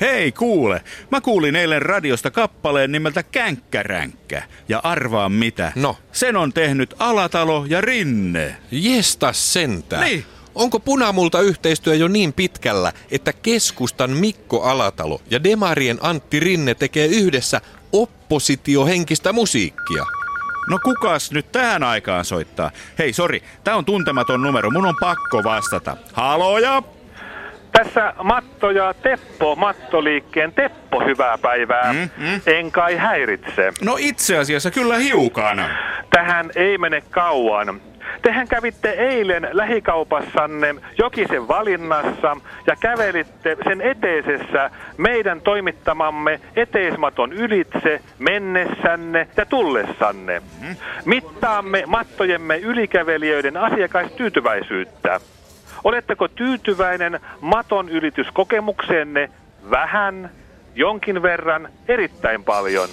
Hei kuule, mä kuulin eilen radiosta kappaleen nimeltä Känkkäränkkä. Ja arvaa mitä? No? Sen on tehnyt Alatalo ja Rinne. Jesta sentään. Niin. Onko punamulta yhteistyö jo niin pitkällä, että keskustan Mikko Alatalo ja Demarien Antti Rinne tekee yhdessä oppositiohenkistä musiikkia? No kukas nyt tähän aikaan soittaa? Hei, sori, tää on tuntematon numero, mun on pakko vastata. Haloja? Tässä Matto ja Teppo, Mattoliikkeen Teppo, hyvää päivää. Mm, mm. En kai häiritse. No itse asiassa kyllä hiukan. Tähän ei mene kauan. Tehän kävitte eilen lähikaupassanne Jokisen valinnassa ja kävelitte sen eteisessä meidän toimittamamme eteismaton ylitse mennessänne ja tullessanne. Mittaamme mattojemme ylikävelijöiden asiakastyytyväisyyttä. Oletteko tyytyväinen maton ylityskokemukseenne vähän, jonkin verran, erittäin paljon?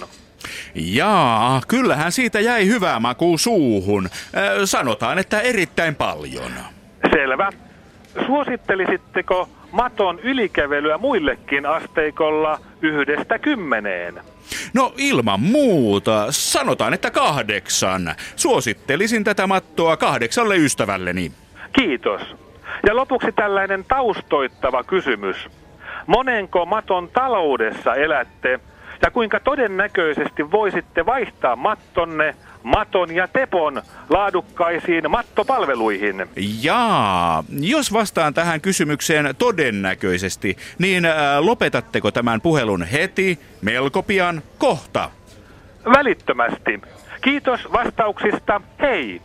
Jaa, kyllähän siitä jäi hyvää makuu suuhun. Äh, sanotaan, että erittäin paljon. Selvä. Suosittelisitteko maton ylikävelyä muillekin asteikolla yhdestä kymmeneen? No ilman muuta. Sanotaan, että kahdeksan. Suosittelisin tätä mattoa kahdeksalle ystävälleni. Kiitos. Ja lopuksi tällainen taustoittava kysymys. Monenko maton taloudessa elätte ja kuinka todennäköisesti voisitte vaihtaa mattonne maton ja tepon laadukkaisiin mattopalveluihin? Jaa, jos vastaan tähän kysymykseen todennäköisesti, niin äh, lopetatteko tämän puhelun heti, melko pian, kohta? Välittömästi. Kiitos vastauksista. Hei!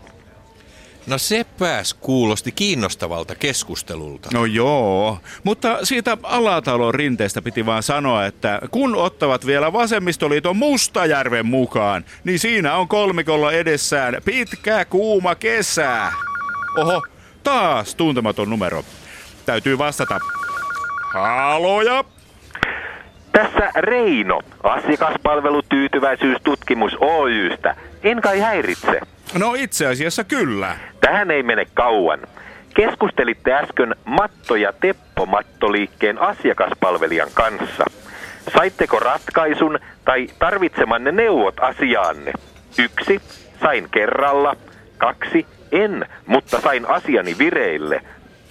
No se pääs kuulosti kiinnostavalta keskustelulta. No joo, mutta siitä Alatalon rinteestä piti vaan sanoa, että kun ottavat vielä vasemmistoliiton Mustajärven mukaan, niin siinä on kolmikolla edessään pitkä kuuma kesä. Oho, taas tuntematon numero. Täytyy vastata. Haloja? Tässä Reino, asiakaspalvelutyytyväisyystutkimus Oystä. En kai häiritse. No itse asiassa kyllä. Tähän ei mene kauan. Keskustelitte äsken Matto ja Teppo Mattoliikkeen asiakaspalvelijan kanssa. Saitteko ratkaisun tai tarvitsemanne neuvot asiaanne? Yksi, sain kerralla. Kaksi, en, mutta sain asiani vireille.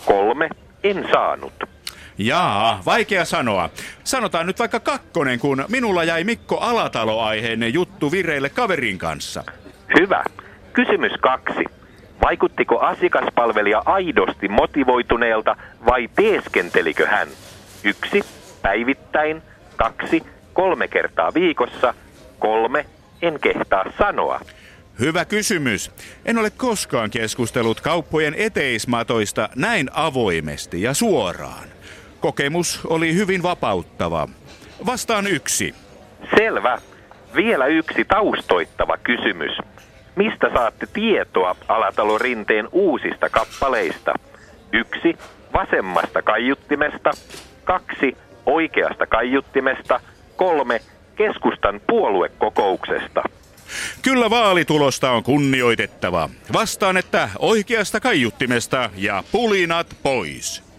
Kolme, en saanut. Jaa, vaikea sanoa. Sanotaan nyt vaikka kakkonen, kun minulla jäi Mikko Alatalo-aiheinen juttu vireille kaverin kanssa. Hyvä. Kysymys kaksi. Vaikuttiko asiakaspalvelija aidosti motivoituneelta vai teeskentelikö hän? Yksi, päivittäin. Kaksi, kolme kertaa viikossa. Kolme, en kehtaa sanoa. Hyvä kysymys. En ole koskaan keskustellut kauppojen eteismatoista näin avoimesti ja suoraan. Kokemus oli hyvin vapauttava. Vastaan yksi. Selvä. Vielä yksi taustoittava kysymys. Mistä saatte tietoa Alatalo Rinteen uusista kappaleista? Yksi, vasemmasta kaiuttimesta. Kaksi, oikeasta kaiuttimesta. Kolme, keskustan puoluekokouksesta. Kyllä vaalitulosta on kunnioitettava. Vastaan, että oikeasta kaiuttimesta ja pulinat pois.